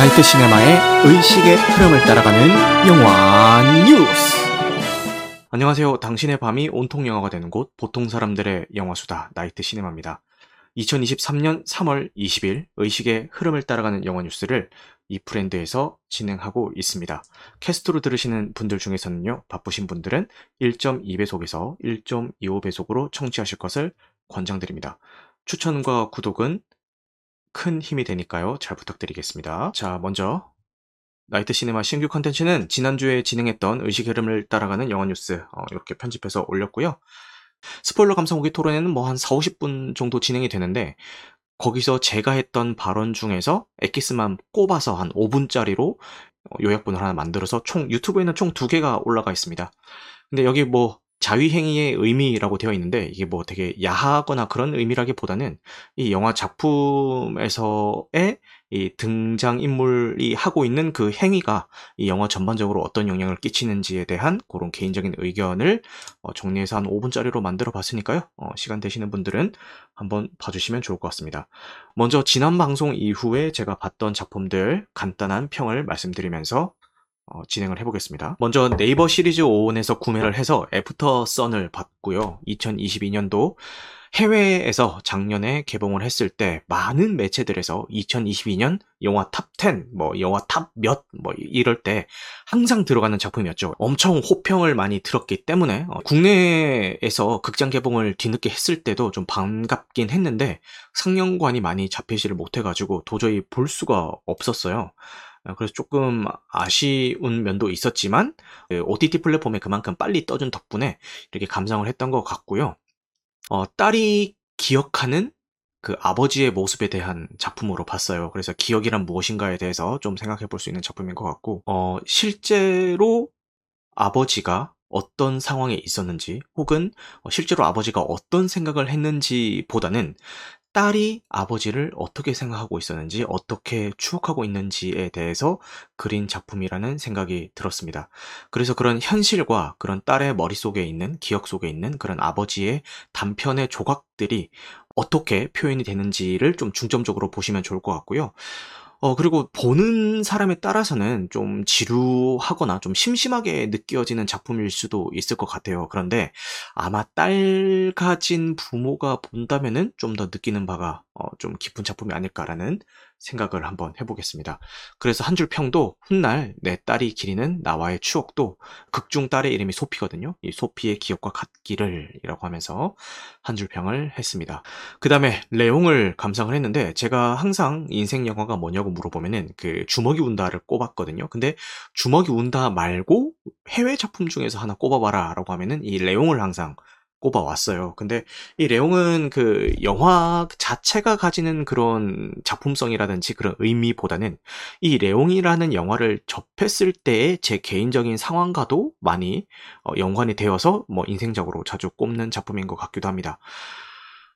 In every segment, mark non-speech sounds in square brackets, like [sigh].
나이트 시네마의 의식의 흐름을 따라가는 영화 뉴스. 안녕하세요. 당신의 밤이 온통 영화가 되는 곳 보통 사람들의 영화수다 나이트 시네마입니다. 2023년 3월 20일 의식의 흐름을 따라가는 영화 뉴스를 이 브랜드에서 진행하고 있습니다. 캐스트로 들으시는 분들 중에서는요, 바쁘신 분들은 1.2배속에서 1.25배속으로 청취하실 것을 권장드립니다. 추천과 구독은 큰 힘이 되니까요. 잘 부탁드리겠습니다. 자, 먼저 나이트 시네마 신규 컨텐츠는 지난주에 진행했던 의식 흐름을 따라가는 영화 뉴스 어, 이렇게 편집해서 올렸고요. 스포일러 감상 후기 토론회는 뭐 한 4, 50분 정도 진행이 되는데 거기서 제가 했던 발언 중에서 엑기스만 꼽아서 한 5분짜리로 요약본을 하나 만들어서 총 유튜브에는 총 두 개가 올라가 있습니다. 근데 여기 뭐 자위행위의 의미라고 되어 있는데 이게 뭐 되게 야하거나 그런 의미라기보다는 이 영화 작품에서의 이 등장 인물이 하고 있는 그 행위가 이 영화 전반적으로 어떤 영향을 끼치는지에 대한 그런 개인적인 의견을 어, 정리해서 한 5분짜리로 만들어 봤으니까요. 어, 시간 되시는 분들은 한번 봐주시면 좋을 것 같습니다. 먼저 지난 방송 이후에 제가 봤던 작품들 간단한 평을 말씀드리면서 어, 진행을 해보겠습니다. 먼저 네이버 시리즈온에서 구매를 해서 Aftersun을 봤고요. 2022년도 해외에서 작년에 개봉을 했을 때 많은 매체들에서 2022년 영화 top 10, 뭐 영화 top 몇, 뭐 이럴 때 항상 들어가는 작품이었죠. 엄청 호평을 많이 들었기 때문에 어, 국내에서 극장 개봉을 뒤늦게 했을 때도 좀 반갑긴 했는데 상영관이 많이 잡히지를 못해가지고 도저히 볼 수가 없었어요. 어, 그래서 조금 아쉬운 면도 있었지만 OTT 그 플랫폼에 그만큼 빨리 떠준 덕분에 이렇게 감상을 했던 것 같고요. 어, 딸이 기억하는 그 아버지의 모습에 대한 작품으로 봤어요. 그래서 기억이란 무엇인가에 대해서 좀 생각해 볼 수 있는 작품인 것 같고, 어, 실제로 아버지가 어떤 상황에 있었는지, 혹은 실제로 아버지가 어떤 생각을 했는지 보다는 딸이 아버지를 어떻게 생각하고 있었는지, 어떻게 추억하고 있는지에 대해서 그린 작품이라는 생각이 들었습니다. 그래서 그런 현실과 그런 딸의 머릿속에 있는, 기억 속에 있는 그런 아버지의 단편의 조각들이 어떻게 표현이 되는지를 좀 중점적으로 보시면 좋을 것 같고요. 어, 그리고 보는 사람에 따라서는 좀 지루하거나 좀 심심하게 느껴지는 작품일 수도 있을 것 같아요. 그런데 아마 딸 가진 부모가 본다면은 좀 더 느끼는 바가 어, 좀 깊은 작품이 아닐까라는 생각을 한번 해보겠습니다. 그래서 한 줄 평도 훗날 내 딸이 기리는 나와의 추억도 극중 딸의 이름이 소피거든요. 이 소피의 기억과 같기를 이라고 하면서 한 줄 평을 했습니다. 그 다음에 레옹을 감상을 했는데 제가 항상 인생 영화가 뭐냐고 물어보면은 그 주먹이 운다를 꼽았거든요. 근데 주먹이 운다 말고 해외 작품 중에서 하나 꼽아봐라 라고 하면은 이 레옹을 항상 꼽아왔어요. 근데 이 레옹은 그 영화 자체가 가지는 그런 작품성이라든지 그런 의미보다는 이 레옹이라는 영화를 접했을 때의 제 개인적인 상황과도 많이 어, 연관이 되어서 뭐 인생적으로 자주 꼽는 작품인 것 같기도 합니다.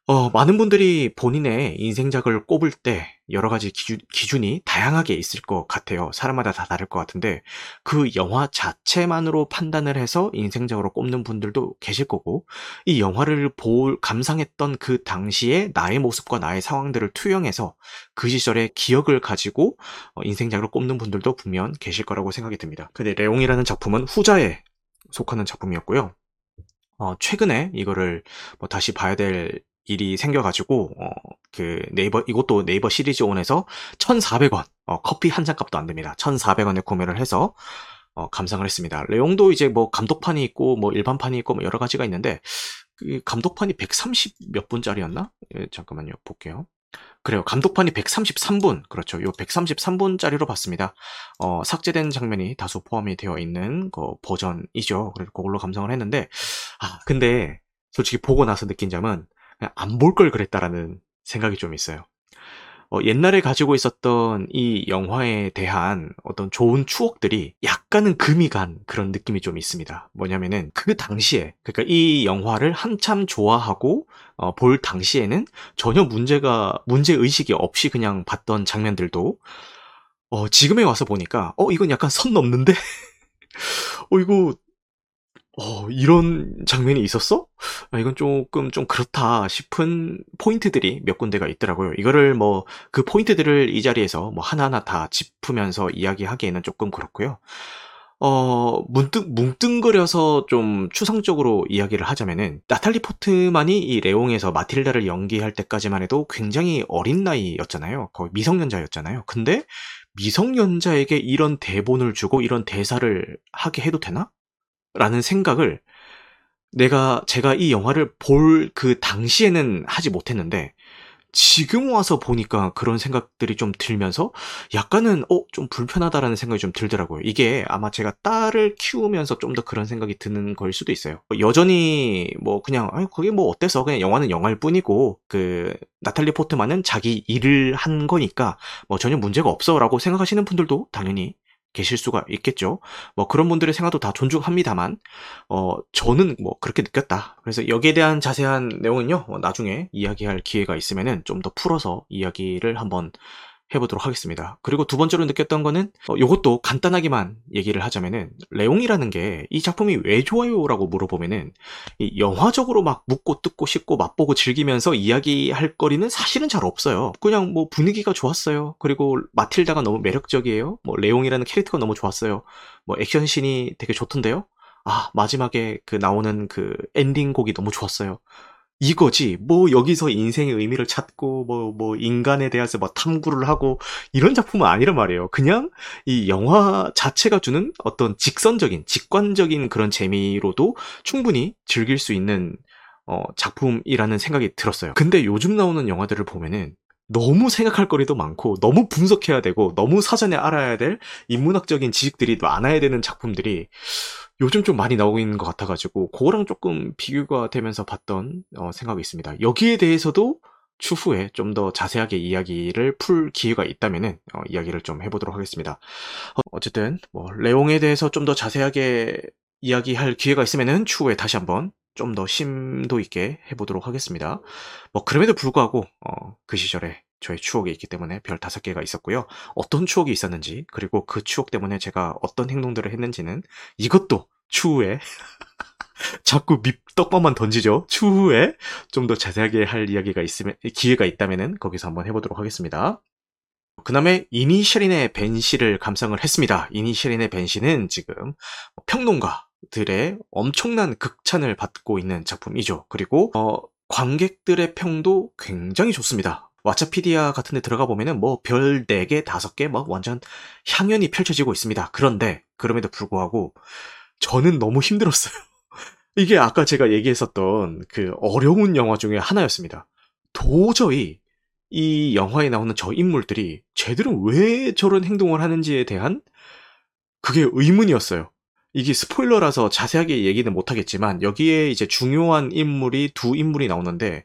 어, 많은 분들이 본인의 인생작을 꼽을 때 여러 가지 기준, 기준 이 다양하게 있을 것 같아요. 사람마다 다 다를 것 같은데 그 영화 자체만으로 판단을 해서 인생작으로 꼽는 분들도 계실 거고 이 영화를 볼 감상했던 그 당시에 나의 모습과 나의 상황들을 투영해서 그 시절의 기억을 가지고 어, 인생작으로 꼽는 분들도 분명 계실 거라고 생각이 듭니다. 근데 레옹이라는 작품은 후자에 속하는 작품이었고요. 어, 최근에 이거를 뭐 다시 봐야 될 일이 생겨가지고 어, 그 네이버 이것도 네이버 시리즈 온에서 1,400원 어, 커피 한 잔 값도 안 됩니다. 1,400원에 구매를 해서 어, 감상을 했습니다. 레용도 이제 뭐 감독판이 있고 뭐 일반판이 있고 뭐 여러 가지가 있는데 그 감독판이 130 몇 분짜리였나? 예, 잠깐만요 볼게요. 그래요. 감독판이 133분. 그렇죠. 요 133분짜리로 봤습니다. 어, 삭제된 장면이 다소 포함이 되어 있는 그 버전이죠. 그래서 그걸로 감상을 했는데, 아, 근데 솔직히 보고 나서 느낀 점은 안 볼 걸 그랬다라는 생각이 좀 있어요. 어, 옛날에 가지고 있었던 이 영화에 대한 어떤 좋은 추억들이 약간은 금이 간 그런 느낌이 좀 있습니다. 뭐냐면은 그 당시에 그러니까 이 영화를 한참 좋아하고 어, 볼 당시에는 전혀 문제가 문제 의식이 없이 그냥 봤던 장면들도 어, 지금에 와서 보니까 어 이건 약간 선 넘는데 [laughs] 어 이거 어, 이런 장면이 있었어? 아, 이건 조금 좀 그렇다 싶은 포인트들이 몇 군데가 있더라고요. 이거를 뭐 그 포인트들을 이 자리에서 뭐 하나하나 다 짚으면서 이야기하기에는 조금 그렇고요. 어, 문득, 뭉뚱그려서 좀 추상적으로 이야기를 하자면은, 나탈리 포트만이 이 레옹에서 마틸다를 연기할 때까지만 해도 굉장히 어린 나이였잖아요. 거의 미성년자였잖아요. 근데 미성년자에게 이런 대본을 주고 이런 대사를 하게 해도 되나? 라는 생각을 내가, 제가 이 영화를 볼 그 당시에는 하지 못했는데, 지금 와서 보니까 그런 생각들이 좀 들면서 약간은 어 좀 불편하다라는 생각이 좀 들더라고요. 이게 아마 제가 딸을 키우면서 좀 더 그런 생각이 드는 걸 수도 있어요. 여전히 뭐 그냥 아 그게 뭐 어때서 그냥 영화는 영화일 뿐이고 그 나탈리 포트만은 자기 일을 한 거니까 뭐 전혀 문제가 없어라고 생각하시는 분들도 당연히 계실 수가 있겠죠. 뭐 그런 분들의 생각도 다 존중합니다만, 어, 저는 뭐 그렇게 느꼈다. 그래서 여기에 대한 자세한 내용은요, 어, 나중에 이야기할 기회가 있으면은 좀 더 풀어서 이야기를 한번 해보도록 하겠습니다. 그리고 두 번째로 느꼈던 거는 어, 이것도 간단하게만 얘기를 하자면은 레옹이라는 게 이 작품이 왜 좋아요라고 물어보면은 이 영화적으로 막 물고 뜯고 씹고 맛보고 즐기면서 이야기할 거리는 사실은 잘 없어요. 그냥 뭐 분위기가 좋았어요. 그리고 마틸다가 너무 매력적이에요. 뭐 레옹이라는 캐릭터가 너무 좋았어요. 뭐 액션씬이 되게 좋던데요. 아 마지막에 그 나오는 그 엔딩 곡이 너무 좋았어요. 이거지. 뭐 여기서 인생의 의미를 찾고 뭐뭐 인간에 대해서 뭐 탐구를 하고 이런 작품은 아니란 말이에요. 그냥 이 영화 자체가 주는 어떤 직선적인 직관적인 그런 재미로도 충분히 즐길 수 있는 어 작품이라는 생각이 들었어요. 근데 요즘 나오는 영화들을 보면은 너무 생각할 거리도 많고 너무 분석해야 되고 너무 사전에 알아야 될 인문학적인 지식들이 많아야 되는 작품들이 요즘 좀 많이 나오고 있는 것 같아가지고 그거랑 조금 비교가 되면서 봤던 어, 생각이 있습니다. 여기에 대해서도 추후에 좀 더 자세하게 이야기를 풀 기회가 있다면은 어, 이야기를 좀 해보도록 하겠습니다. 어, 쨌든 뭐 레옹에 대해서 좀 더 자세하게 이야기할 기회가 있으면은 추후에 다시 한번 좀 더 심도 있게 해보도록 하겠습니다. 뭐 그럼에도 불구하고 어, 그 시절에 저의 추억이 있기 때문에 별 다섯 개가 있었고요. 어떤 추억이 있었는지 그리고 그 추억 때문에 제가 어떤 행동들을 했는지는 이것도 추후에 [laughs] 자꾸 밑떡밥만 던지죠. 추후에 좀 더 자세하게 할 이야기가 있으면 기회가 있다면은 거기서 한번 해보도록 하겠습니다. 그 다음에 이니셜인의 벤시를 감상을 했습니다. 이니셜인의 벤시는 지금 평론가 들의 엄청난 극찬을 받고 있는 작품이죠. 그리고 어, 관객들의 평도 굉장히 좋습니다. 왓챠피디아 같은 데 들어가 보면은 뭐 별 4개, 5개 뭐 완전 향연이 펼쳐지고 있습니다. 그런데 그럼에도 불구하고 저는 너무 힘들었어요. [laughs] 이게 아까 제가 얘기했었던 그 어려운 영화 중에 하나였습니다. 도저히 이 영화에 나오는 저 인물들이 제대로 왜 저런 행동을 하는지에 대한 그게 의문이었어요. 이게 스포일러라서 자세하게 얘기는 못하겠지만 여기에 이제 중요한 인물이 두 인물이 나오는데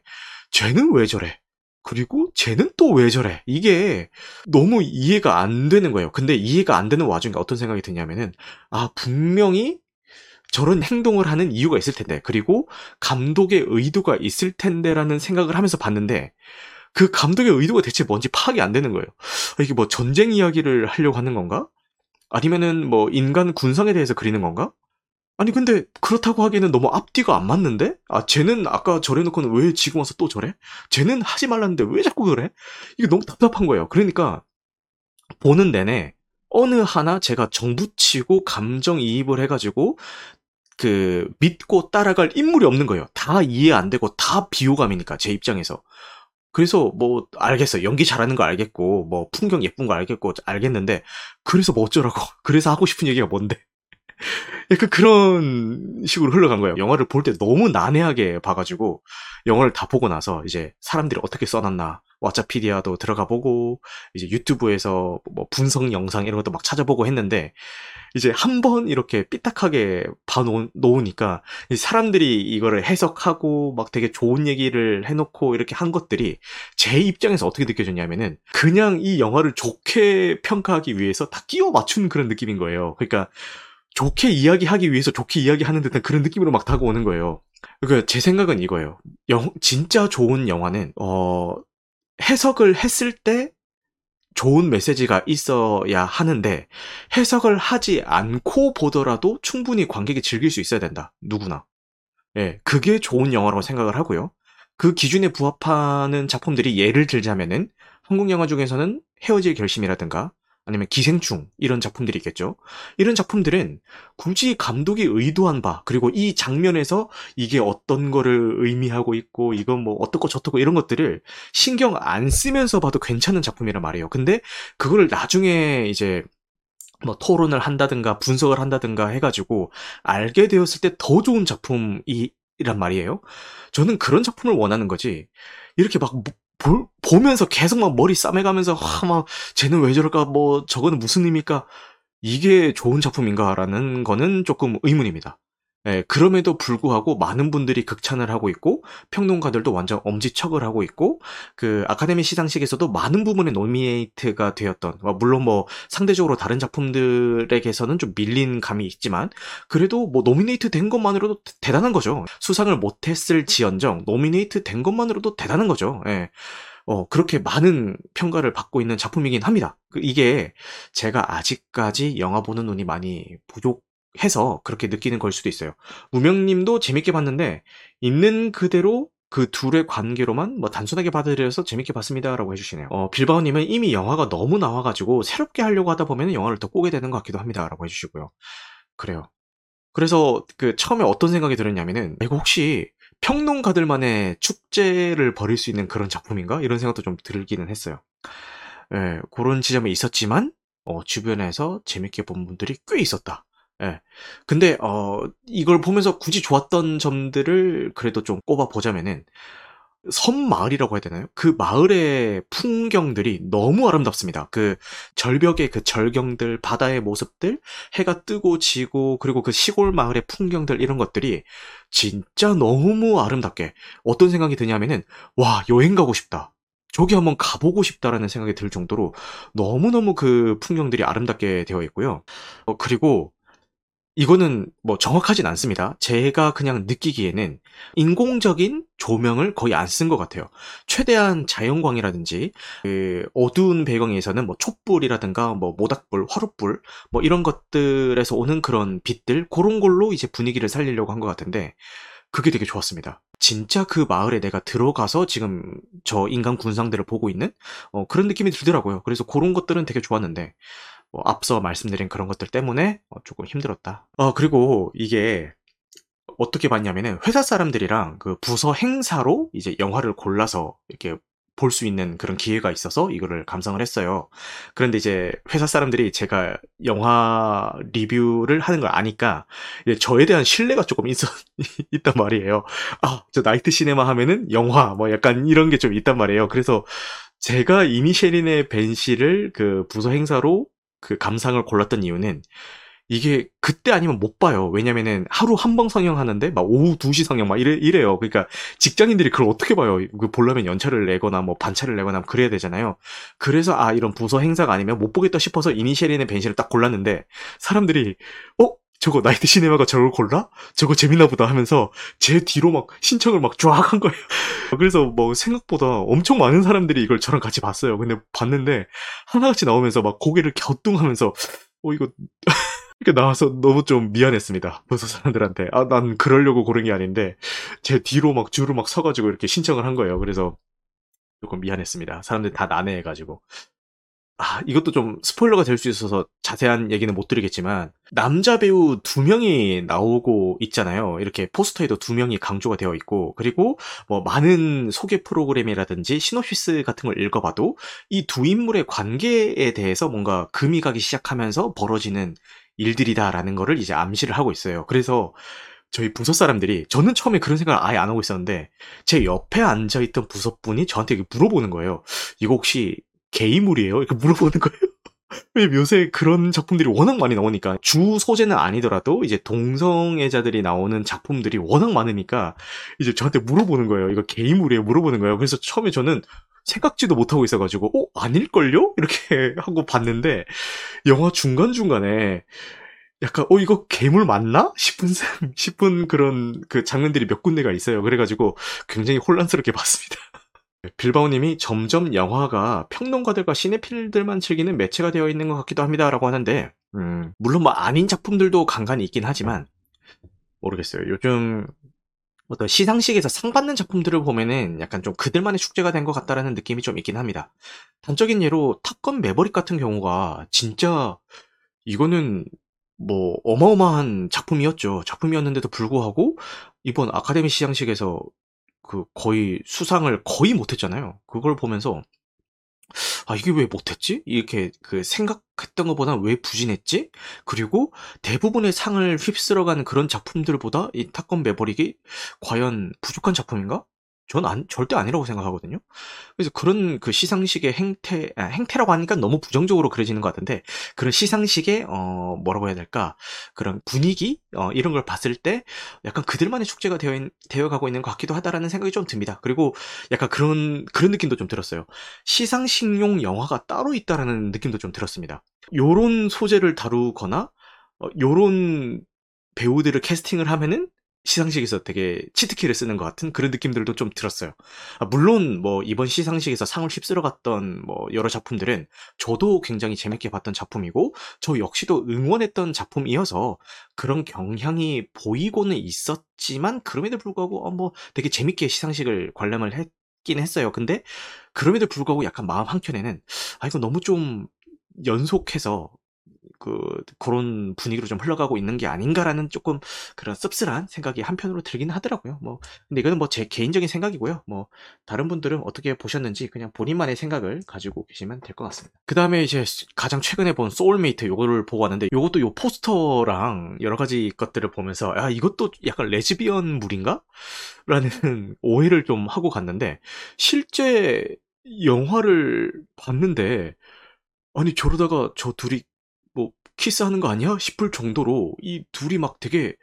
쟤는 왜 저래? 그리고 쟤는 또 왜 저래? 이게 너무 이해가 안 되는 거예요. 근데 이해가 안 되는 와중에 어떤 생각이 드냐면은, 아, 분명히 저런 행동을 하는 이유가 있을 텐데, 그리고 감독의 의도가 있을 텐데라는 생각을 하면서 봤는데, 그 감독의 의도가 대체 뭔지 파악이 안 되는 거예요. 아, 이게 뭐 전쟁 이야기를 하려고 하는 건가? 아니면은 뭐 인간 군상에 대해서 그리는 건가? 아니 근데 그렇다고 하기에는 너무 앞뒤가 안 맞는데? 아 쟤는 아까 저래놓고는 왜 지금 와서 또 저래? 쟤는 하지 말랐는데 왜 자꾸 그래? 이게 너무 답답한 거예요. 그러니까 보는 내내 어느 하나 제가 정붙이고 감정이입을 해가지고 그 믿고 따라갈 인물이 없는 거예요. 다 이해 안 되고 다 비호감이니까 제 입장에서. 그래서 뭐 알겠어 연기 잘하는 거 알겠고 뭐 풍경 예쁜 거 알겠고 알겠는데 그래서 뭐 어쩌라고? [laughs] 그래서 하고 싶은 얘기가 뭔데 약간 그런 식으로 흘러간 거예요. 영화를 볼 때 너무 난해하게 봐가지고 영화를 다 보고 나서 이제 사람들이 어떻게 써놨나 왓챠피디아도 들어가 보고 이제 유튜브에서 뭐 분석 영상 이런 것도 막 찾아보고 했는데 이제 한 번 이렇게 삐딱하게 봐놓으니까 사람들이 이거를 해석하고 막 되게 좋은 얘기를 해놓고 이렇게 한 것들이 제 입장에서 어떻게 느껴졌냐면은 그냥 이 영화를 좋게 평가하기 위해서 다 끼워 맞춘 그런 느낌인 거예요. 그러니까 좋게 이야기하기 위해서 좋게 이야기하는 듯한 그런 느낌으로 막 다가오는 거예요. 그러니까 제 생각은 이거예요. 영, 진짜 좋은 영화는 어 해석을 했을 때 좋은 메시지가 있어야 하는데 해석을 하지 않고 보더라도 충분히 관객이 즐길 수 있어야 된다. 누구나. 예, 그게 좋은 영화라고 생각을 하고요. 그 기준에 부합하는 작품들이 예를 들자면은 한국 영화 중에서는 헤어질 결심이라든가 아니면 기생충 이런 작품들이 있겠죠. 이런 작품들은 굳이 감독이 의도한 바 그리고 이 장면에서 이게 어떤 거를 의미하고 있고 이건 뭐 어떻고 저떻고 이런 것들을 신경 안 쓰면서 봐도 괜찮은 작품이란 말이에요. 근데 그거를 나중에 이제 뭐 토론을 한다든가 분석을 한다든가 해가지고 알게 되었을 때 더 좋은 작품이란 말이에요. 저는 그런 작품을 원하는 거지. 이렇게 막 보, 보면서 계속 막 머리 싸매가면서 와, 막 쟤는 왜 저럴까 뭐 저거는 무슨 의미일까 이게 좋은 작품인가라는 거는 조금 의문입니다. 예, 그럼에도 불구하고 많은 분들이 극찬을 하고 있고 평론가들도 완전 엄지척을 하고 있고 그 아카데미 시상식에서도 많은 부분에 노미네이트가 되었던 뭐 물론 뭐 상대적으로 다른 작품들에게서는 좀 밀린 감이 있지만 그래도 뭐 노미네이트 된 것만으로도 대단한 거죠. 수상을 못했을지언정 노미네이트 된 것만으로도 대단한 거죠. 예. 어, 그렇게 많은 평가를 받고 있는 작품이긴 합니다. 그 이게 제가 아직까지 영화 보는 눈이 많이 부족 해서 그렇게 느끼는 걸 수도 있어요. 무명님도 재밌게 봤는데 있는 그대로 그 둘의 관계로만 뭐 단순하게 받아들여서 재밌게 봤습니다라고 해주시네요. 어, 빌바오님은 이미 영화가 너무 나와가지고 새롭게 하려고 하다 보면 영화를 더 꼬게 되는 것 같기도 합니다라고 해주시고요. 그래요. 그래서 그 처음에 어떤 생각이 들었냐면은 이거 혹시 평론가들만의 축제를 벌일 수 있는 그런 작품인가 이런 생각도 좀 들기는 했어요. 예, 그런 지점에 있었지만 어, 주변에서 재밌게 본 분들이 꽤 있었다. 예. 근데 어 이걸 보면서 굳이 좋았던 점들을 그래도 좀 꼽아 보자면은 섬 마을이라고 해야 되나요? 그 마을의 풍경들이 너무 아름답습니다. 그 절벽의 그 절경들, 바다의 모습들, 해가 뜨고 지고 그리고 그 시골 마을의 풍경들 이런 것들이 진짜 너무 아름답게 어떤 생각이 드냐면은 와 여행 가고 싶다. 저기 한번 가보고 싶다라는 생각이 들 정도로 너무너무 그 풍경들이 아름답게 되어 있고요. 어, 그리고 이거는 뭐 정확하진 않습니다. 제가 그냥 느끼기에는 인공적인 조명을 거의 안 쓴 것 같아요. 최대한 자연광이라든지 그 어두운 배경에서는 뭐 촛불이라든가 뭐 모닥불, 화롯불 뭐 이런 것들에서 오는 그런 빛들 그런 걸로 이제 분위기를 살리려고 한 것 같은데 그게 되게 좋았습니다. 진짜 그 마을에 내가 들어가서 지금 저 인간 군상들을 보고 있는 어, 그런 느낌이 들더라고요. 그래서 그런 것들은 되게 좋았는데 뭐 앞서 말씀드린 그런 것들 때문에 어, 조금 힘들었다. 어, 그리고 이게 어떻게 봤냐면은 회사 사람들이랑 그 부서 행사로 이제 영화를 골라서 이렇게 볼 수 있는 그런 기회가 있어서 이거를 감상을 했어요. 그런데 이제 회사 사람들이 제가 영화 리뷰를 하는 걸 아니까 이제 저에 대한 신뢰가 조금 있어 [laughs] 있단 말이에요. 아, 저 나이트 시네마 하면은 영화 뭐 약간 이런 게 좀 있단 말이에요. 그래서 제가 이니셰린의 벤시를 그 부서 행사로 그 감상을 골랐던 이유는 이게 그때 아니면 못 봐요. 왜냐면은 하루 한 번 상영하는데 막 오후 2시 상영 막 이래, 이래요. 그러니까 직장인들이 그걸 어떻게 봐요. 그 보려면 연차를 내거나 뭐 반차를 내거나 그래야 되잖아요. 그래서 아 이런 부서 행사가 아니면 못 보겠다 싶어서 이니셜인의 벤시를 딱 골랐는데 사람들이 어? 저거 나이트 시네마가 저걸 골라? 저거 재밌나 보다 하면서 제 뒤로 막 신청을 막 쫙 한 거예요. [laughs] 그래서 뭐 생각보다 엄청 많은 사람들이 이걸 저랑 같이 봤어요. 근데 봤는데 하나같이 나오면서 막 고개를 갸우뚱하면서 어 이거 [laughs] 이렇게 나와서 너무 좀 미안했습니다. 벌써 사람들한테. 아, 난 그러려고 고른 게 아닌데, 제 뒤로 막 줄을 막 서가지고 이렇게 신청을 한 거예요. 그래서 조금 미안했습니다. 사람들 다 난해해가지고. 아, 이것도 좀 스포일러가 될 수 있어서 자세한 얘기는 못 드리겠지만, 남자 배우 두 명이 나오고 있잖아요. 이렇게 포스터에도 두 명이 강조가 되어 있고, 그리고 뭐 많은 소개 프로그램이라든지 시놉시스 같은 걸 읽어봐도 이 두 인물의 관계에 대해서 뭔가 금이 가기 시작하면서 벌어지는 일들이다라는 거를 이제 암시를 하고 있어요. 그래서 저희 부서 사람들이 저는 처음에 그런 생각을 아예 안 하고 있었는데 제 옆에 앉아 있던 부서분이 저한테 물어보는 거예요. 이거 혹시 게이물이에요? 이렇게 물어보는 거예요. [laughs] 요새 그런 작품들이 워낙 많이 나오니까 주 소재는 아니더라도 이제 동성애자들이 나오는 작품들이 워낙 많으니까 이제 저한테 물어보는 거예요. 이거 게이물이에요? 물어보는 거예요. 그래서 처음에 저는 생각지도 못하고 있어가지고 어? 아닐걸요? 이렇게 [laughs] 하고 봤는데 영화 중간중간에 약간 어 이거 괴물 맞나 싶은 [laughs] 싶은 그런 그 장면들이 몇 군데가 있어요. 그래가지고 굉장히 혼란스럽게 봤습니다. 빌바오님이 점점 영화가 평론가들과 시네필들만 즐기는 매체가 되어 있는 것 같기도 합니다라고 하는데, 음, 물론 뭐 아닌 작품들도 간간히 있긴 하지만 모르겠어요. 요즘 어떤 시상식에서 상 받는 작품들을 보면은 약간 좀 그들만의 축제가 된 것 같다라는 느낌이 좀 있긴 합니다. 단적인 예로 탑건 매버릭 같은 경우가 진짜 이거는 뭐 어마어마한 작품이었죠. 작품이었는데도 불구하고 이번 아카데미 시상식에서 그 거의 수상을 거의 못했잖아요. 그걸 보면서 아 이게 왜 못했지? 이렇게 그 생각했던 것보다 왜 부진했지? 그리고 대부분의 상을 휩쓸어가는 그런 작품들보다 이 탑건 매버릭이 과연 부족한 작품인가? 전 안, 절대 아니라고 생각하거든요. 그래서 그런 그 시상식의 행태, 아, 행태라고 하니까 너무 부정적으로 그려지는 것 같은데, 그런 시상식의, 어, 뭐라고 해야 될까? 그런 분위기? 어, 이런 걸 봤을 때, 약간 그들만의 축제가 되어, 있, 되어 가고 있는 것 같기도 하다라는 생각이 좀 듭니다. 그리고 약간 그런, 그런 느낌도 좀 들었어요. 시상식용 영화가 따로 있다라는 느낌도 좀 들었습니다. 요런 소재를 다루거나, 어, 요런 배우들을 캐스팅을 하면은 시상식에서 되게 치트키를 쓰는 것 같은 그런 느낌들도 좀 들었어요. 아, 물론 뭐 이번 시상식에서 상을 휩쓸어 갔던 뭐 여러 작품들은 저도 굉장히 재밌게 봤던 작품이고 저 역시도 응원했던 작품이어서 그런 경향이 보이고는 있었지만 그럼에도 불구하고 어, 뭐 되게 재밌게 시상식을 관람을 했긴 했어요. 근데 그럼에도 불구하고 약간 마음 한켠에는 아 이거 너무 좀 연속해서 그 그런 분위기로 좀 흘러가고 있는 게 아닌가라는 조금 그런 씁쓸한 생각이 한편으로 들긴 하더라고요. 뭐 근데 이거는 뭐 제 개인적인 생각이고요. 뭐 다른 분들은 어떻게 보셨는지 그냥 본인만의 생각을 가지고 계시면 될 것 같습니다. 그 다음에 이제 가장 최근에 본 소울메이트 요거를 보고 왔는데 요것도 요 포스터랑 여러 가지 것들을 보면서 야 이것도 약간 레즈비언 물인가? 라는 [laughs] 오해를 좀 하고 갔는데 실제 영화를 봤는데 아니 저러다가 저 둘이 뭐 키스하는 거 아니야? 싶을 정도로 이 둘이 막 되게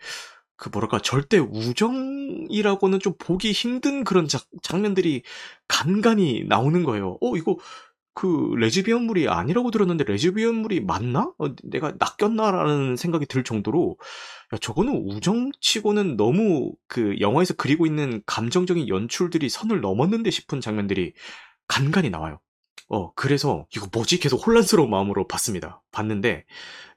그 뭐랄까 절대 우정이라고는 좀 보기 힘든 그런 작, 장면들이 간간히 나오는 거예요. 어 이거 그 레즈비언물이 아니라고 들었는데 레즈비언물이 맞나? 어, 내가 낚였나라는 생각이 들 정도로 야 저거는 우정치고는 너무 그 영화에서 그리고 있는 감정적인 연출들이 선을 넘었는데 싶은 장면들이 간간히 나와요. 어, 그래서 이거 뭐지? 계속 혼란스러운 마음으로 봤습니다. 봤는데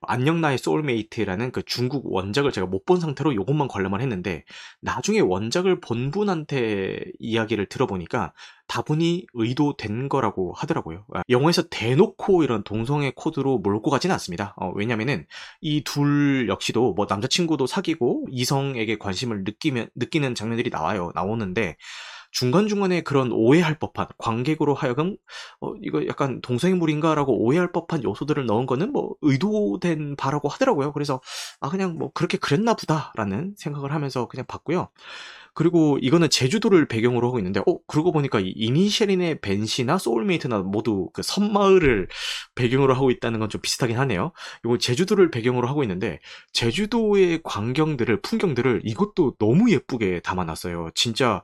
안녕 나의 소울메이트라는 그 중국 원작을 제가 못 본 상태로 요것만 관람을 했는데 나중에 원작을 본 분한테 이야기를 들어보니까 다분히 의도된 거라고 하더라고요. 아, 영화에서 대놓고 이런 동성애 코드로 몰고 가진 않습니다. 어, 왜냐면은 이 둘 역시도 뭐 남자친구도 사귀고 이성에게 관심을 느끼면 느끼는 장면들이 나와요. 나오는데 중간중간에 그런 오해할 법한 관객으로 하여금 어 이거 약간 동성애물인가라고 오해할 법한 요소들을 넣은 거는 뭐 의도된 바라고 하더라고요. 그래서 아 그냥 뭐 그렇게 그랬나 보다라는 생각을 하면서 그냥 봤고요. 그리고 이거는 제주도를 배경으로 하고 있는데, 어, 그러고 보니까 이 이니셰린의 밴시나 소울메이트나 모두 그 섬마을을 배경으로 하고 있다는 건 좀 비슷하긴 하네요. 이거 제주도를 배경으로 하고 있는데, 제주도의 광경들을, 풍경들을 이것도 너무 예쁘게 담아놨어요. 진짜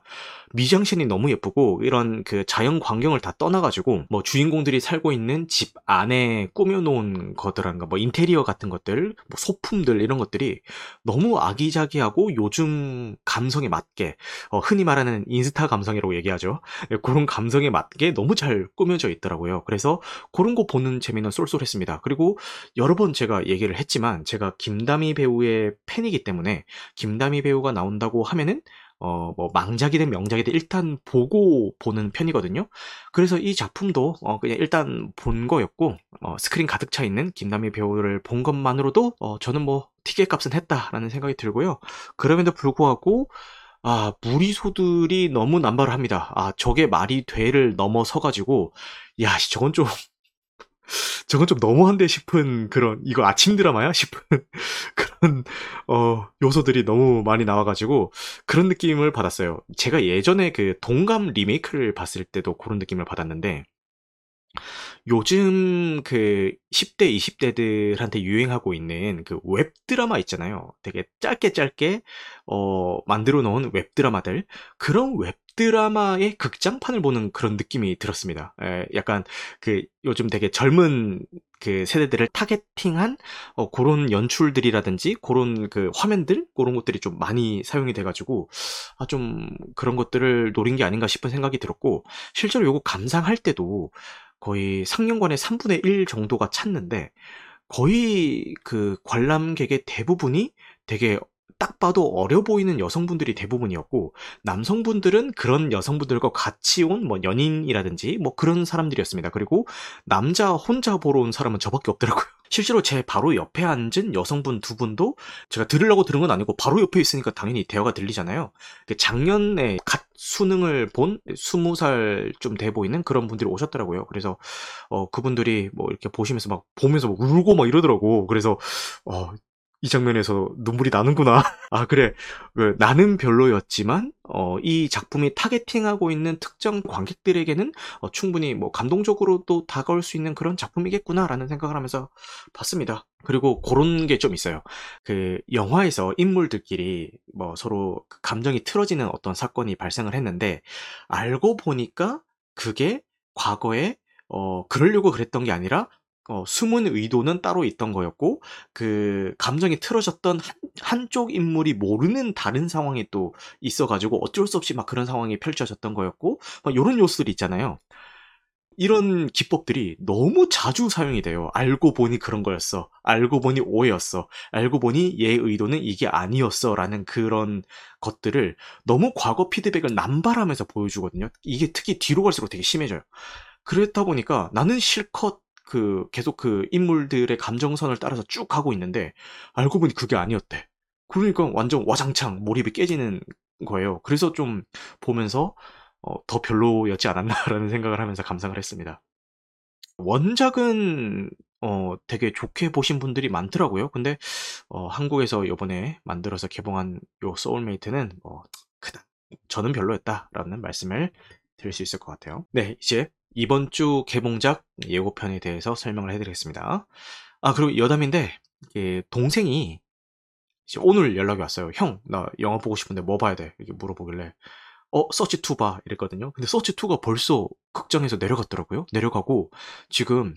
미장신이 너무 예쁘고, 이런 그 자연 광경을 다 떠나가지고, 뭐 주인공들이 살고 있는 집 안에 꾸며놓은 것들한가, 뭐 인테리어 같은 것들, 뭐 소품들 이런 것들이 너무 아기자기하고 요즘 감성에 맞게 어, 흔히 말하는 인스타 감성이라고 얘기하죠. 예, 그런 감성에 맞게 너무 잘 꾸며져 있더라고요. 그래서 그런 거 보는 재미는 쏠쏠했습니다. 그리고 여러 번 제가 얘기를 했지만 제가 김다미 배우의 팬이기 때문에 김다미 배우가 나온다고 하면은 어, 뭐, 망작이든 명작이든 일단 보고 보는 편이거든요. 그래서 이 작품도, 어, 그냥 일단 본 거였고, 어, 스크린 가득 차 있는 김남희 배우를 본 것만으로도, 어, 저는 뭐, 티켓 값은 했다라는 생각이 들고요. 그럼에도 불구하고, 아, 무리소들이 너무 남발을 합니다. 아, 저게 말이 돼를 넘어서가지고, 야, 저건 좀, [laughs] 저건 좀 너무한데 싶은 그런, 이거 아침 드라마야? 싶은 [laughs] 그런, 어, 요소들이 너무 많이 나와가지고, 그런 느낌을 받았어요. 제가 예전에 그 동감 리메이크를 봤을 때도 그런 느낌을 받았는데, 요즘 그 10대, 20대들한테 유행하고 있는 그 웹드라마 있잖아요. 되게 짧게 짧게, 어, 만들어 놓은 웹드라마들. 그런 웹드라마의 극장판을 보는 그런 느낌이 들었습니다. 에, 약간 그 요즘 되게 젊은 그 세대들을 타겟팅한 어, 그런 연출들이라든지 그런 그 화면들 그런 것들이 좀 많이 사용이 돼가지고 아, 좀 그런 것들을 노린 게 아닌가 싶은 생각이 들었고 실제로 요거 감상할 때도 거의 상영관의 3분의 1 정도가 찼는데 거의 그 관람객의 대부분이 되게 딱 봐도 어려 보이는 여성분들이 대부분이었고 남성분들은 그런 여성분들과 같이 온 뭐 연인이라든지 뭐 그런 사람들이었습니다. 그리고 남자 혼자 보러 온 사람은 저밖에 없더라고요. [laughs] 실제로 제 바로 옆에 앉은 여성분 두 분도 제가 들으려고 들은 건 아니고 바로 옆에 있으니까 당연히 대화가 들리잖아요. 그 작년에 갓 수능을 본 스무 살좀 돼 보이는 그런 분들이 오셨더라고요. 그래서 어 그분들이 뭐 이렇게 보시면서 막 보면서 막 울고 막 이러더라고. 그래서 어, 이 장면에서 눈물이 나는구나. [laughs] 아, 그래. 그, 나는 별로였지만, 어, 이 작품이 타겟팅하고 있는 특정 관객들에게는 어, 충분히 뭐 감동적으로도 다가올 수 있는 그런 작품이겠구나라는 생각을 하면서 봤습니다. 그리고 그런 게 좀 있어요. 그, 영화에서 인물들끼리 뭐 서로 그 감정이 틀어지는 어떤 사건이 발생을 했는데, 알고 보니까 그게 과거에 어, 그러려고 그랬던 게 아니라 어, 숨은 의도는 따로 있던 거였고, 그, 감정이 틀어졌던 한, 한쪽 인물이 모르는 다른 상황이 또 있어가지고 어쩔 수 없이 막 그런 상황이 펼쳐졌던 거였고, 막 요런 요소들이 있잖아요. 이런 기법들이 너무 자주 사용이 돼요. 알고 보니 그런 거였어. 알고 보니 오해였어. 알고 보니 얘의 의도는 이게 아니었어. 라는 그런 것들을 너무 과거 피드백을 남발하면서 보여주거든요. 이게 특히 뒤로 갈수록 되게 심해져요. 그랬다 보니까 나는 실컷 그 계속 그 인물들의 감정선을 따라서 쭉 가고 있는데 알고 보니 그게 아니었대. 그러니까 완전 와장창 몰입이 깨지는 거예요. 그래서 좀 보면서 어, 더 별로였지 않았나라는 [laughs] 생각을 하면서 감상을 했습니다. 원작은 어, 되게 좋게 보신 분들이 많더라고요. 근데 어, 한국에서 이번에 만들어서 개봉한 요 소울메이트는 뭐 그닥 저는 별로였다라는 말씀을 드릴 수 있을 것 같아요. 네, 이제 이번 주 개봉작 예고편에 대해서 설명을 해드리겠습니다. 아, 그리고 여담인데, 동생이 오늘 연락이 왔어요. 형, 나 영화 보고 싶은데 뭐 봐야 돼? 이렇게 물어보길래, 어, 서치2 봐. 이랬거든요. 근데 서치2가 벌써 극장에서 내려갔더라고요. 내려가고, 지금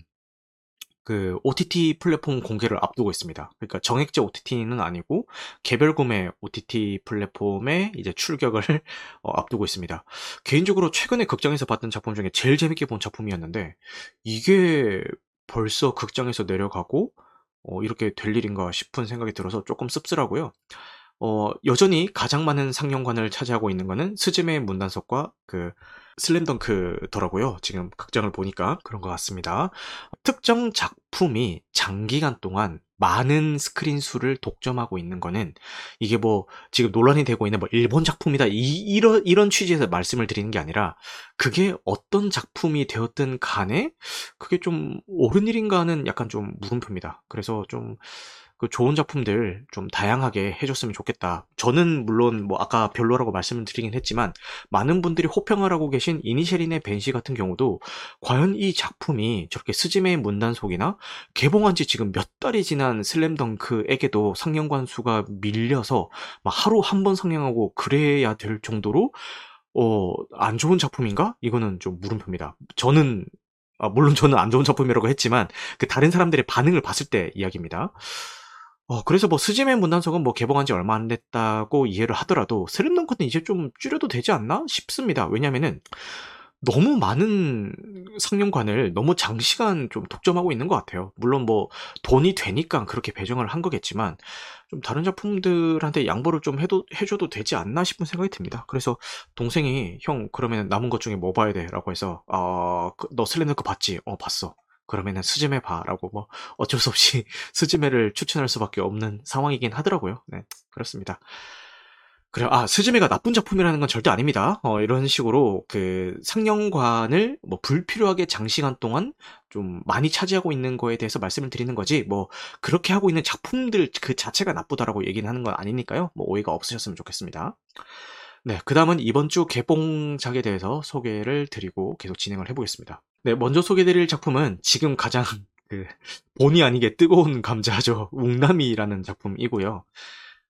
그 OTT 플랫폼 공개를 앞두고 있습니다. 그러니까 정액제 OTT는 아니고 개별 구매 OTT 플랫폼에 이제 출격을 [laughs] 어, 앞두고 있습니다. 개인적으로 최근에 극장에서 봤던 작품 중에 제일 재밌게 본 작품이었는데 이게 벌써 극장에서 내려가고 어, 이렇게 될 일인가 싶은 생각이 들어서 조금 씁쓸하고요. 어, 여전히 가장 많은 상영관을 차지하고 있는 거는 스즈메 문단속과 그 슬램덩크더라고요. 지금 극장을 보니까 그런 것 같습니다. 특정 작품이 장기간 동안 많은 스크린 수를 독점하고 있는 거는 이게 뭐 지금 논란이 되고 있는 뭐 일본 작품이다 이, 이런 이런 취지에서 말씀을 드리는 게 아니라 그게 어떤 작품이 되었든 간에 그게 좀 옳은 일인가 하는 약간 좀 물음표입니다. 그래서 좀 그 좋은 작품들 좀 다양하게 해줬으면 좋겠다. 저는 물론 뭐 아까 별로라고 말씀을 드리긴 했지만 많은 분들이 호평을 하고 계신 이니셜인의 벤시 같은 경우도 과연 이 작품이 저렇게 스즈메의 문단 속이나 개봉한 지 지금 몇 달이 지난 슬램덩크에게도 상영관 수가 밀려서 막 하루 한 번 상영하고 그래야 될 정도로 어, 안 좋은 작품인가? 이거는 좀 물음표입니다. 저는 아, 물론 저는 안 좋은 작품이라고 했지만 그 다른 사람들의 반응을 봤을 때 이야기입니다. 어, 그래서 뭐 스즈메 문단속은 뭐 개봉한 지 얼마 안 됐다고 이해를 하더라도 슬램덩크는 이제 좀 줄여도 되지 않나 싶습니다. 왜냐면은 너무 많은 상영관을 너무 장시간 좀 독점하고 있는 것 같아요. 물론 뭐 돈이 되니까 그렇게 배정을 한 거겠지만 좀 다른 작품들한테 양보를 좀 해도 해줘도 되지 않나 싶은 생각이 듭니다. 그래서 동생이 형 그러면 남은 것 중에 뭐 봐야 돼?라고 해서 아너 그, 슬램덩크 봤지? 어 봤어. 그러면은 스즈메 봐라고 뭐 어쩔 수 없이 [laughs] 스즈메를 추천할 수밖에 없는 상황이긴 하더라고요. 네, 그렇습니다. 그래, 아, 스즈메가 나쁜 작품이라는 건 절대 아닙니다. 어, 이런 식으로 그 상영관을 뭐 불필요하게 장시간 동안 좀 많이 차지하고 있는 거에 대해서 말씀을 드리는 거지, 뭐, 그렇게 하고 있는 작품들 그 자체가 나쁘다라고 얘기는 하는 건 아니니까요. 뭐, 오해가 없으셨으면 좋겠습니다. 네, 그 다음은 이번 주 개봉작에 대해서 소개를 드리고 계속 진행을 해보겠습니다. 네, 먼저 소개드릴 작품은 지금 가장 [laughs] 그 본의 아니게 뜨거운 감자죠. 웅남이라는 작품이고요.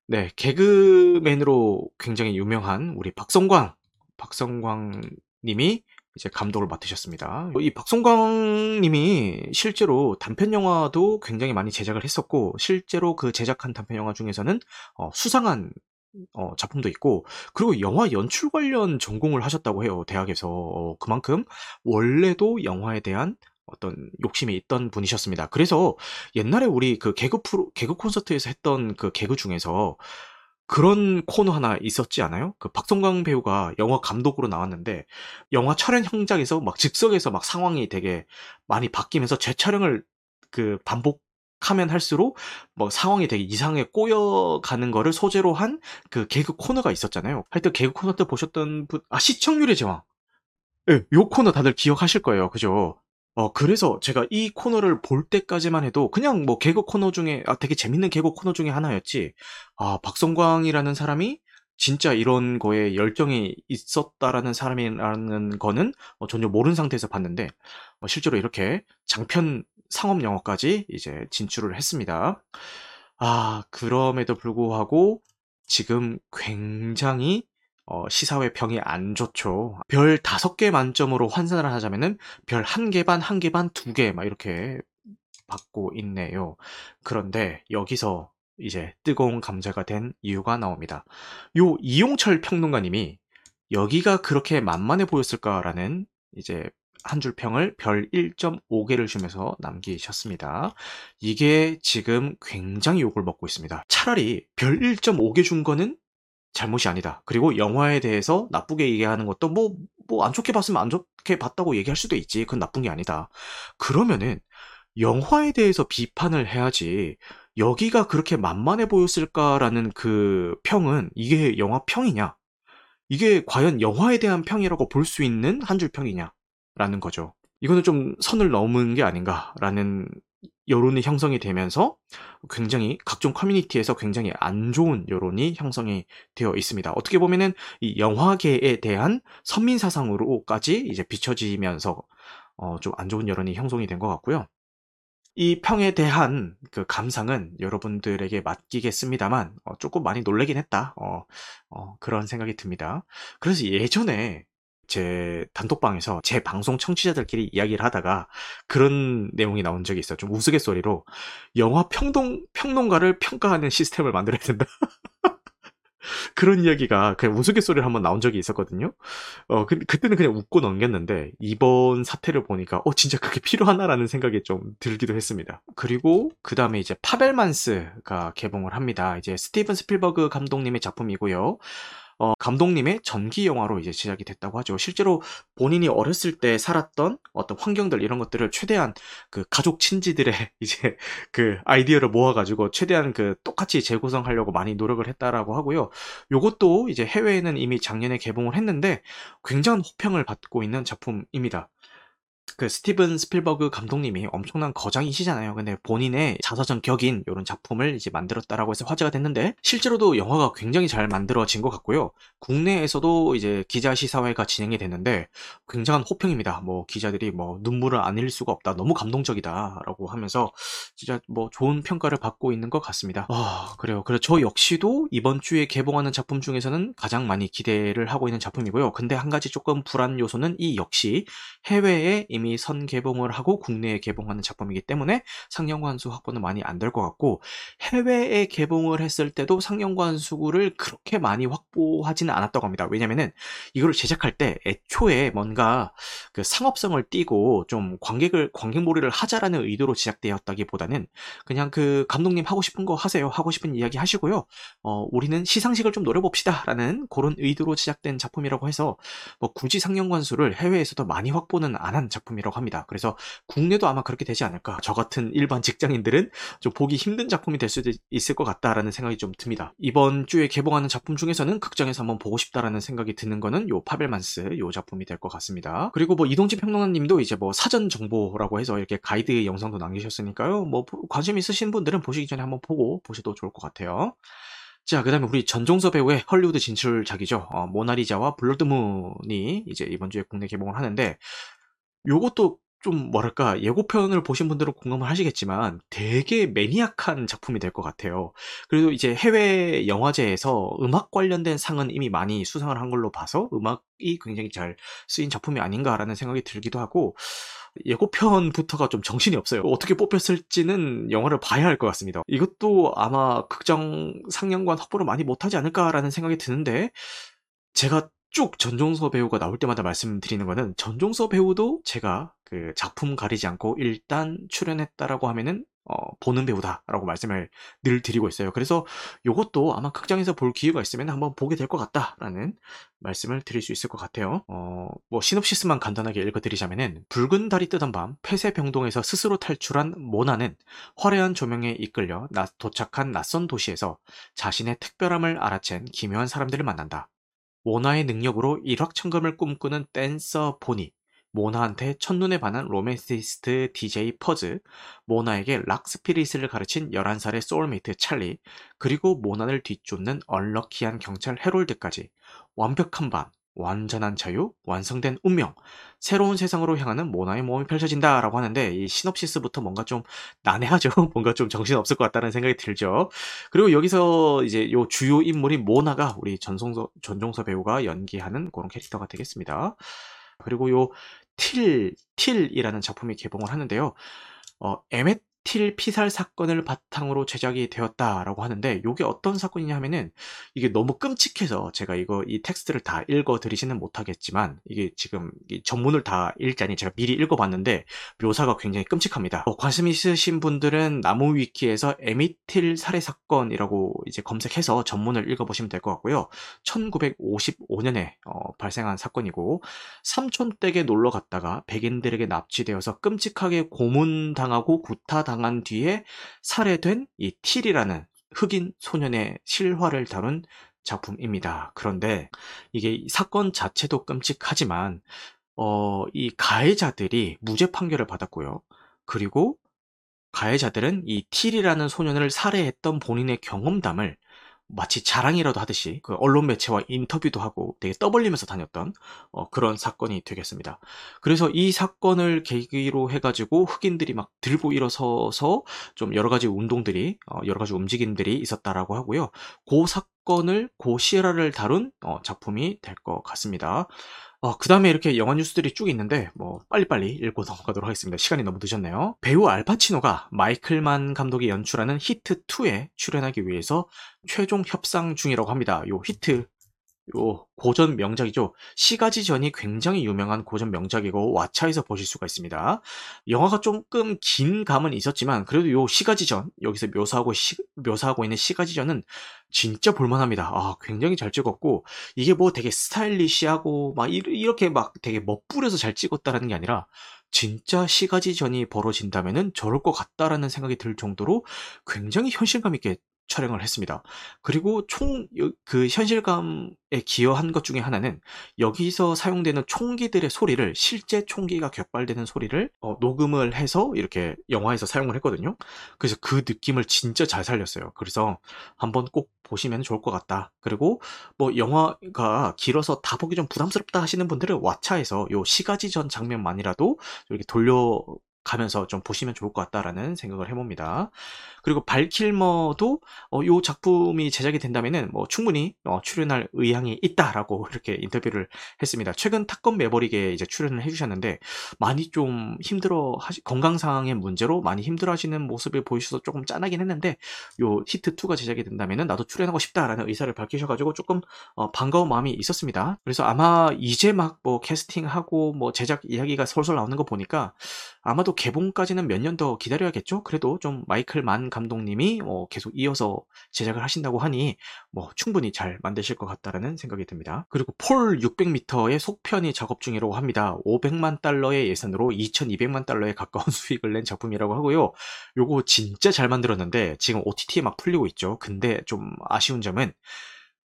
네, 개그맨으로 굉장히 유명한 우리 박성광, 박성광 님이 이제 감독을 맡으셨습니다. 이 박성광 님이 실제로 단편 영화도 굉장히 많이 제작을 했었고, 실제로 그 제작한 단편 영화 중에서는 어, 수상한 어, 작품도 있고, 그리고 영화 연출 관련 전공을 하셨다고 해요, 대학에서. 어, 그만큼 원래도 영화에 대한 어떤 욕심이 있던 분이셨습니다. 그래서 옛날에 우리 그 개그 프로, 개그 콘서트에서 했던 그 개그 중에서 그런 코너 하나 있었지 않아요? 그 박성광 배우가 영화 감독으로 나왔는데 영화 촬영 현장에서 막 즉석에서 막 상황이 되게 많이 바뀌면서 재촬영을 그 반복 하면 할수록 뭐 상황이 되게 이상하게 꼬여가는 거를 소재로 한 그 개그 코너가 있었잖아요. 하여튼 개그 코너 때 보셨던 분, 아, 시청률의 제왕. 예, 네, 요 코너 다들 기억하실 거예요. 그죠? 어, 그래서 제가 이 코너를 볼 때까지만 해도 그냥 뭐 개그 코너 중에, 아, 되게 재밌는 개그 코너 중에 하나였지. 아, 박성광이라는 사람이 진짜 이런 거에 열정이 있었다라는 사람이라는 거는 어, 전혀 모르는 상태에서 봤는데, 어, 실제로 이렇게 장편 상업 영화까지 이제 진출을 했습니다. 아, 그럼에도 불구하고 지금 굉장히 어, 시사회 평이 안 좋죠. 별 다섯 개 만점으로 환산을 하자면은 별 한 개 반, 한 개 반, 두 개 막 이렇게 받고 있네요. 그런데 여기서 이제 뜨거운 감자가 된 이유가 나옵니다. 요 이용철 평론가님이 여기가 그렇게 만만해 보였을까라는 이제 한 줄 평을 별 1.5개를 주면서 남기셨습니다. 이게 지금 굉장히 욕을 먹고 있습니다. 차라리 별 1.5개 준 거는 잘못이 아니다. 그리고 영화에 대해서 나쁘게 얘기하는 것도 뭐, 뭐 안 좋게 봤으면 안 좋게 봤다고 얘기할 수도 있지. 그건 나쁜 게 아니다. 그러면은 영화에 대해서 비판을 해야지. 여기가 그렇게 만만해 보였을까라는 그 평은 이게 영화 평이냐? 이게 과연 영화에 대한 평이라고 볼 수 있는 한 줄 평이냐? 라는 거죠. 이거는 좀 선을 넘은 게 아닌가라는 여론이 형성이 되면서 굉장히 각종 커뮤니티에서 굉장히 안 좋은 여론이 형성이 되어 있습니다. 어떻게 보면은 이 영화계에 대한 선민 사상으로까지 이제 비춰지면서 어, 좀 안 좋은 여론이 형성이 된 것 같고요. 이 평에 대한 그 감상은 여러분들에게 맡기겠습니다만 어, 조금 많이 놀래긴 했다. 어, 어, 그런 생각이 듭니다. 그래서 예전에 제 단톡방에서 제 방송 청취자들끼리 이야기를 하다가 그런 내용이 나온 적이 있어요. 좀 우스갯소리로 영화 평동, 평론가를 평가하는 시스템을 만들어야 된다. [laughs] 그런 이야기가 그냥 우스갯소리를 한번 나온 적이 있었거든요. 어, 그, 그때는 그냥 웃고 넘겼는데, 이번 사태를 보니까, 어, 진짜 그게 필요하나라는 생각이 좀 들기도 했습니다. 그리고, 그 다음에 이제 파벨만스가 개봉을 합니다. 이제 스티븐 스필버그 감독님의 작품이고요. 어, 감독님의 전기 영화로 이제 제작이 됐다고 하죠. 실제로 본인이 어렸을 때 살았던 어떤 환경들 이런 것들을 최대한 그 가족 친지들의 [laughs] 이제 그 아이디어를 모아가지고 최대한 그 똑같이 재구성하려고 많이 노력을 했다라고 하고요. 요것도 이제 해외에는 이미 작년에 개봉을 했는데 굉장한 호평을 받고 있는 작품입니다. 그 스티븐 스필버그 감독님이 엄청난 거장이시잖아요. 근데 본인의 자서전 격인 이런 작품을 이제 만들었다라고 해서 화제가 됐는데 실제로도 영화가 굉장히 잘 만들어진 것 같고요. 국내에서도 이제 기자 시사회가 진행이 됐는데 굉장한 호평입니다. 뭐 기자들이 뭐 눈물을 안 흘릴 수가 없다. 너무 감동적이다라고 하면서 진짜 뭐 좋은 평가를 받고 있는 것 같습니다. 아 그래요. 그래 저 역시도 이번 주에 개봉하는 작품 중에서는 가장 많이 기대를 하고 있는 작품이고요. 근데 한 가지 조금 불안 요소는 이 역시 해외에 이미 선 개봉을 하고 국내에 개봉하는 작품이기 때문에 상영관 수 확보는 많이 안 될 것 같고 해외에 개봉을 했을 때도 상영관 수를 그렇게 많이 확보하지는 않았다고 합니다. 왜냐면은 이거를 제작할 때 애초에 뭔가 그 상업성을 띠고 좀 관객을 관객몰이를 하자라는 의도로 제작되었다기보다는 그냥 그 감독님 하고 싶은 거 하세요. 하고 싶은 이야기 하시고요. 어, 우리는 시상식을 좀 노려봅시다라는 그런 의도로 제작된 작품이라고 해서 뭐 굳이 상영관 수를 해외에서도 많이 확보는 안 한 작품. 작품이라고 합니다. 그래서 국내도 아마 그렇게 되지 않을까. 저 같은 일반 직장인들은 좀 보기 힘든 작품이 될 수도 있을 것 같다라는 생각이 좀 듭니다. 이번 주에 개봉하는 작품 중에서는 극장에서 한번 보고 싶다라는 생각이 드는 거는 요 파벨만스 요 작품이 될 것 같습니다. 그리고 뭐 이동진 평론가님도 이제 뭐 사전 정보라고 해서 이렇게 가이드 영상도 남기셨으니까요. 뭐 관심 있으신 분들은 보시기 전에 한번 보고 보셔도 좋을 것 같아요. 자, 그 다음에 우리 전종서 배우의 헐리우드 진출작이죠. 어, 모나리자와 블러드문이 이제 이번 주에 국내 개봉을 하는데, 요것도 좀 뭐랄까 예고편을 보신 분들은 공감을 하시겠지만 되게 매니악한 작품이 될 것 같아요. 그래도 이제 해외 영화제에서 음악 관련된 상은 이미 많이 수상을 한 걸로 봐서 음악이 굉장히 잘 쓰인 작품이 아닌가라는 생각이 들기도 하고 예고편부터가 좀 정신이 없어요. 어떻게 뽑혔을지는 영화를 봐야 할 것 같습니다. 이것도 아마 극장 상영관 확보를 많이 못하지 않을까라는 생각이 드는데 제가 쭉 전종서 배우가 나올 때마다 말씀드리는 거는 전종서 배우도 제가 그 작품 가리지 않고 일단 출연했다라고 하면은 어, 보는 배우다라고 말씀을 늘 드리고 있어요. 그래서 이것도 아마 극장에서 볼 기회가 있으면 한번 보게 될 것 같다라는 말씀을 드릴 수 있을 것 같아요. 어, 뭐 시놉시스만 간단하게 읽어드리자면은 붉은 달이 뜨던 밤 폐쇄병동에서 스스로 탈출한 모나는 화려한 조명에 이끌려 도착한 낯선 도시에서 자신의 특별함을 알아챈 기묘한 사람들을 만난다. 모나의 능력으로 일확천금을 꿈꾸는 댄서 보니, 모나한테 첫눈에 반한 로맨티시스트 DJ 퍼즈, 모나에게 rock spirit을 가르친 11살의 소울메이트 찰리, 그리고 모나를 뒤쫓는 unlucky한 경찰 헤롤드까지 완벽한 밤, 완전한 자유, 완성된 운명, 새로운 세상으로 향하는 모나의 모험이 펼쳐진다라고 하는데 이 시놉시스부터 뭔가 좀 난해하죠. [laughs] 뭔가 좀 정신 없을 것 같다는 생각이 들죠. 그리고 여기서 이제 요 주요 인물인 모나가 우리 전송서 전종서 배우가 연기하는 그런 캐릭터가 되겠습니다. 그리고 요 틸, 틸이라는 작품이 개봉을 하는데요. 어, 에멧 틸 피살 사건을 바탕으로 제작이 되었다라고 하는데 이게 어떤 사건이냐 하면은 이게 너무 끔찍해서 제가 이거 이 텍스트를 다 읽어 드리지는 못하겠지만 이게 지금 전문을 다 읽자니 제가 미리 읽어봤는데 묘사가 굉장히 끔찍합니다. 어, 관심 있으신 분들은 나무 위키에서 에미틸 살해 사건이라고 이제 검색해서 전문을 읽어보시면 될 것 같고요. 1955년에 어, 발생한 사건이고 삼촌 댁에 놀러 갔다가 백인들에게 납치되어서 끔찍하게 고문당하고 구타 당한 뒤에 살해된 이 틸이라는 흑인 소년의 실화를 다룬 작품입니다. 그런데 이게 사건 자체도 끔찍하지만 어, 이 가해자들이 무죄 판결을 받았고요. 그리고 가해자들은 이 틸이라는 소년을 살해했던 본인의 경험담을 마치 자랑이라도 하듯이 그 언론 매체와 인터뷰도 하고 되게 떠벌리면서 다녔던 어, 그런 사건이 되겠습니다. 그래서 이 사건을 계기로 해가지고 흑인들이 막 들고 일어서서 좀 여러 가지 운동들이 어, 여러 가지 움직임들이 있었다라고 하고요. 그 사건을 고 시에라를 다룬 어, 작품이 될 것 같습니다. 어, 그 다음에 이렇게 영화 뉴스들이 쭉 있는데, 뭐, 빨리빨리 읽고 넘어가도록 하겠습니다. 시간이 너무 늦었네요. 배우 알파치노가 마이클만 감독이 연출하는 히트2에 출연하기 위해서 최종 협상 중이라고 합니다. 요 히트 요 고전 명작이죠. 시가지 전이 굉장히 유명한 고전 명작이고 왓챠에서 보실 수가 있습니다. 영화가 조금 긴 감은 있었지만 그래도 요 시가지 전 여기서 묘사하고 시, 묘사하고 있는 시가지 전은 진짜 볼만합니다. 아 굉장히 잘 찍었고 이게 뭐 되게 스타일리시하고 막 이렇게 막 되게 멋부려서 잘 찍었다라는 게 아니라 진짜 시가지 전이 벌어진다면은 저럴 것 같다라는 생각이 들 정도로 굉장히 현실감 있게 촬영을 했습니다. 그리고 총 그 현실감에 기여한 것 중에 하나는 여기서 사용되는 총기들의 소리를 실제 총기가 격발되는 소리를 어, 녹음을 해서 이렇게 영화에서 사용을 했거든요. 그래서 그 느낌을 진짜 잘 살렸어요. 그래서 한번 꼭 보시면 좋을 것 같다. 그리고 뭐 영화가 길어서 다 보기 좀 부담스럽다 하시는 분들은 왓챠에서 요 시가지 전 장면만이라도 이렇게 돌려 가면서 좀 보시면 좋을 것 같다라는 생각을 해봅니다. 그리고 발킬머도 어, 이 작품이 제작이 된다면은 뭐 충분히 어, 출연할 의향이 있다라고 [laughs] 이렇게 인터뷰를 했습니다. 최근 탑건 매버릭에 이제 출연을 해주셨는데 많이 좀 힘들어 하시 건강상의 문제로 많이 힘들어하시는 모습을 보이셔서 조금 짠하긴 했는데 요 히트 2가 제작이 된다면은 나도 출연하고 싶다라는 의사를 밝히셔가지고 조금 어, 반가운 마음이 있었습니다. 그래서 아마 이제 막 뭐 캐스팅하고 뭐 제작 이야기가 솔솔 나오는 거 보니까 아마도 개봉까지는 몇 년 더 기다려야겠죠? 그래도 좀 마이클 만 감독님이 어, 계속 이어서 제작을 하신다고 하니 뭐 충분히 잘 만드실 것 같다라는 생각이 듭니다. 그리고 폴 600m의 속편이 작업 중이라고 합니다. 500만 달러의 예산으로 2200만 달러에 가까운 [laughs] 수익을 낸 작품이라고 하고요. 요거 진짜 잘 만들었는데 지금 OTT에 막 풀리고 있죠. 근데 좀 아쉬운 점은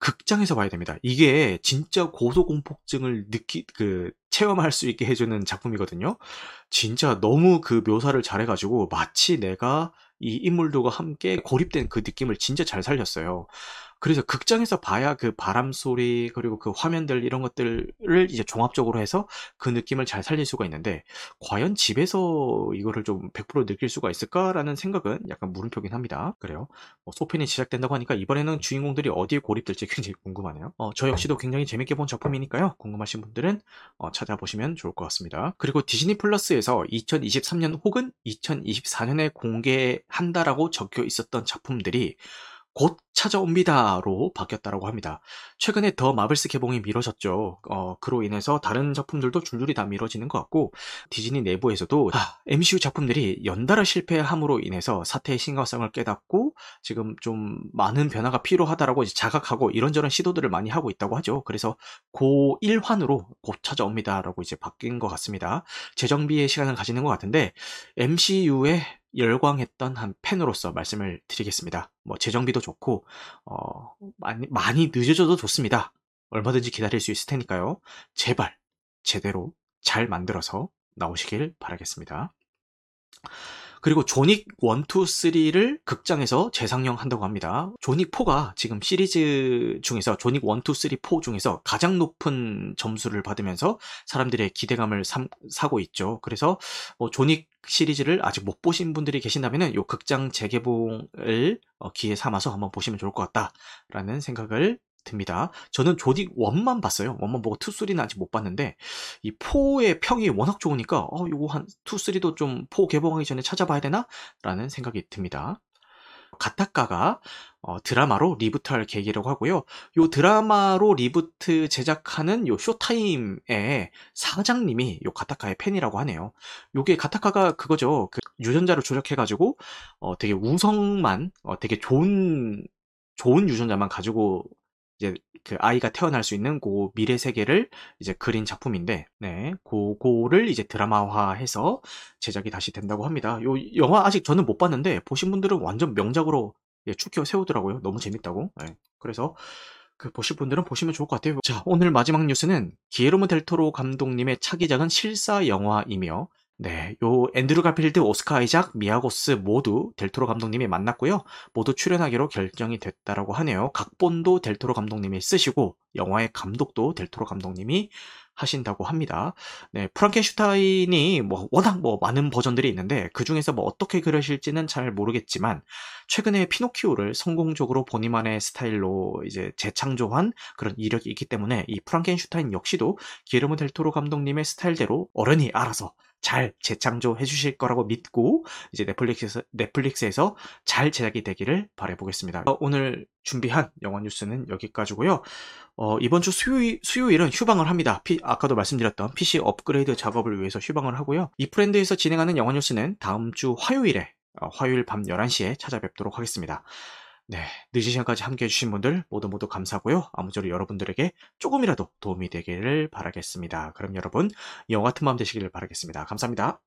극장에서 봐야 됩니다. 이게 진짜 고소공포증을 느끼, 그, 체험할 수 있게 해주는 작품이거든요. 진짜 너무 그 묘사를 잘해가지고 마치 내가 이 인물들과 함께 고립된 그 느낌을 진짜 잘 살렸어요. 그래서 극장에서 봐야 그 바람 소리 그리고 그 화면들 이런 것들을 이제 종합적으로 해서 그 느낌을 잘 살릴 수가 있는데 과연 집에서 이거를 좀 100% 느낄 수가 있을까라는 생각은 약간 물음표긴 합니다. 그래요. 뭐 소편이 시작된다고 하니까 이번에는 주인공들이 어디에 고립될지 굉장히 궁금하네요. 어, 저 역시도 굉장히 재밌게 본 작품이니까요. 궁금하신 분들은 어, 찾아보시면 좋을 것 같습니다. 그리고 디즈니 플러스에서 2023년 혹은 2024년에 공개한다라고 적혀 있었던 작품들이 곧 찾아옵니다로 바뀌었다고 합니다. 최근에 더 마블스 개봉이 미뤄졌죠. 어, 그로 인해서 다른 작품들도 줄줄이 다 미뤄지는 것 같고 디즈니 내부에서도 아, MCU 작품들이 연달아 실패함으로 인해서 사태의 심각성을 깨닫고 지금 좀 많은 변화가 필요하다라고 자각하고 이런저런 시도들을 많이 하고 있다고 하죠. 그래서 고 1환으로 곧 찾아옵니다라고 이제 바뀐 것 같습니다. 재정비의 시간을 가지는 것 같은데 MCU의 열광했던 한 팬으로서 말씀을 드리겠습니다. 뭐 재정비도 좋고 어, 많이, 많이 늦어져도 좋습니다. 얼마든지 기다릴 수 있을 테니까요. 제발 제대로 잘 만들어서 나오시길 바라겠습니다. 그리고 조닉 1, 2, 3를 극장에서 재상영한다고 합니다. 조닉 4가 지금 시리즈 중에서 조닉 1, 2, 3, 4 중에서 가장 높은 점수를 받으면서 사람들의 기대감을 삼, 사고 있죠. 그래서 뭐 조닉 시리즈를 아직 못 보신 분들이 계신다면 이 극장 재개봉을 어, 기회 삼아서 한번 보시면 좋을 것 같다라는 생각을 듭니다. 저는 조딕 1만 봤어요. 1만 보고 2, 3는 아직 못 봤는데 이 4의 평이 워낙 좋으니까 어 이거 한 2, 3도 좀 4 개봉하기 전에 찾아봐야 되나? 라는 생각이 듭니다. 가타카가 어, 드라마로 리부트할 계기라고 하고요. 요 드라마로 리부트 제작하는 요 쇼타임의 사장님이 요 가타카의 팬이라고 하네요. 요게 가타카가 그거죠. 그 유전자를 조작해가지고 어, 되게 우성만, 어, 되게 좋은 좋은 유전자만 가지고 이제 그 아이가 태어날 수 있는 그 미래 세계를 이제 그린 작품인데, 네, 그거를 이제 드라마화해서 제작이 다시 된다고 합니다. 요 영화 아직 저는 못 봤는데 보신 분들은 완전 명작으로 예, 추켜세우더라고요. 너무 재밌다고. 네, 그래서 그 보실 분들은 보시면 좋을 것 같아요. 자, 오늘 마지막 뉴스는 기예르모 델토로 감독님의 차기작은 실사 영화이며 네, 요 앤드루 가필드, 오스카 아이작, 미아 고스 모두 델토로 감독님이 만났고요. 모두 출연하기로 결정이 됐다라고 하네요. 각본도 델토로 감독님이 쓰시고 영화의 감독도 델토로 감독님이 하신다고 합니다. 네, 프랑켄슈타인이 뭐 워낙 뭐 많은 버전들이 있는데 그 중에서 뭐 어떻게 그리실지는 잘 모르겠지만 최근에 피노키오를 성공적으로 본인만의 스타일로 이제 재창조한 그런 이력이 있기 때문에 이 프랑켄슈타인 역시도 기예르모 델토로 감독님의 스타일대로 어련히 알아서 잘 재창조해 주실 거라고 믿고 이제 넷플릭스에서, 넷플릭스에서 잘 제작이 되기를 바라보겠습니다. 어, 오늘 준비한 영화 뉴스는 여기까지고요. 어, 이번 주 수요일, 수요일은 휴방을 합니다. 피, 아까도 말씀드렸던 PC 업그레이드 작업을 위해서 휴방을 하고요. 이 프렌드에서 진행하는 영화 뉴스는 다음 주 화요일에 어, 화요일 밤 11시에 찾아뵙도록 하겠습니다. 네, 늦은 시간까지 함께 해 주신 분들 모두 모두 감사하고요. 아무쪼록 여러분들에게 조금이라도 도움이 되기를 바라겠습니다. 그럼 여러분 영화 마음 되시기를 바라겠습니다. 감사합니다.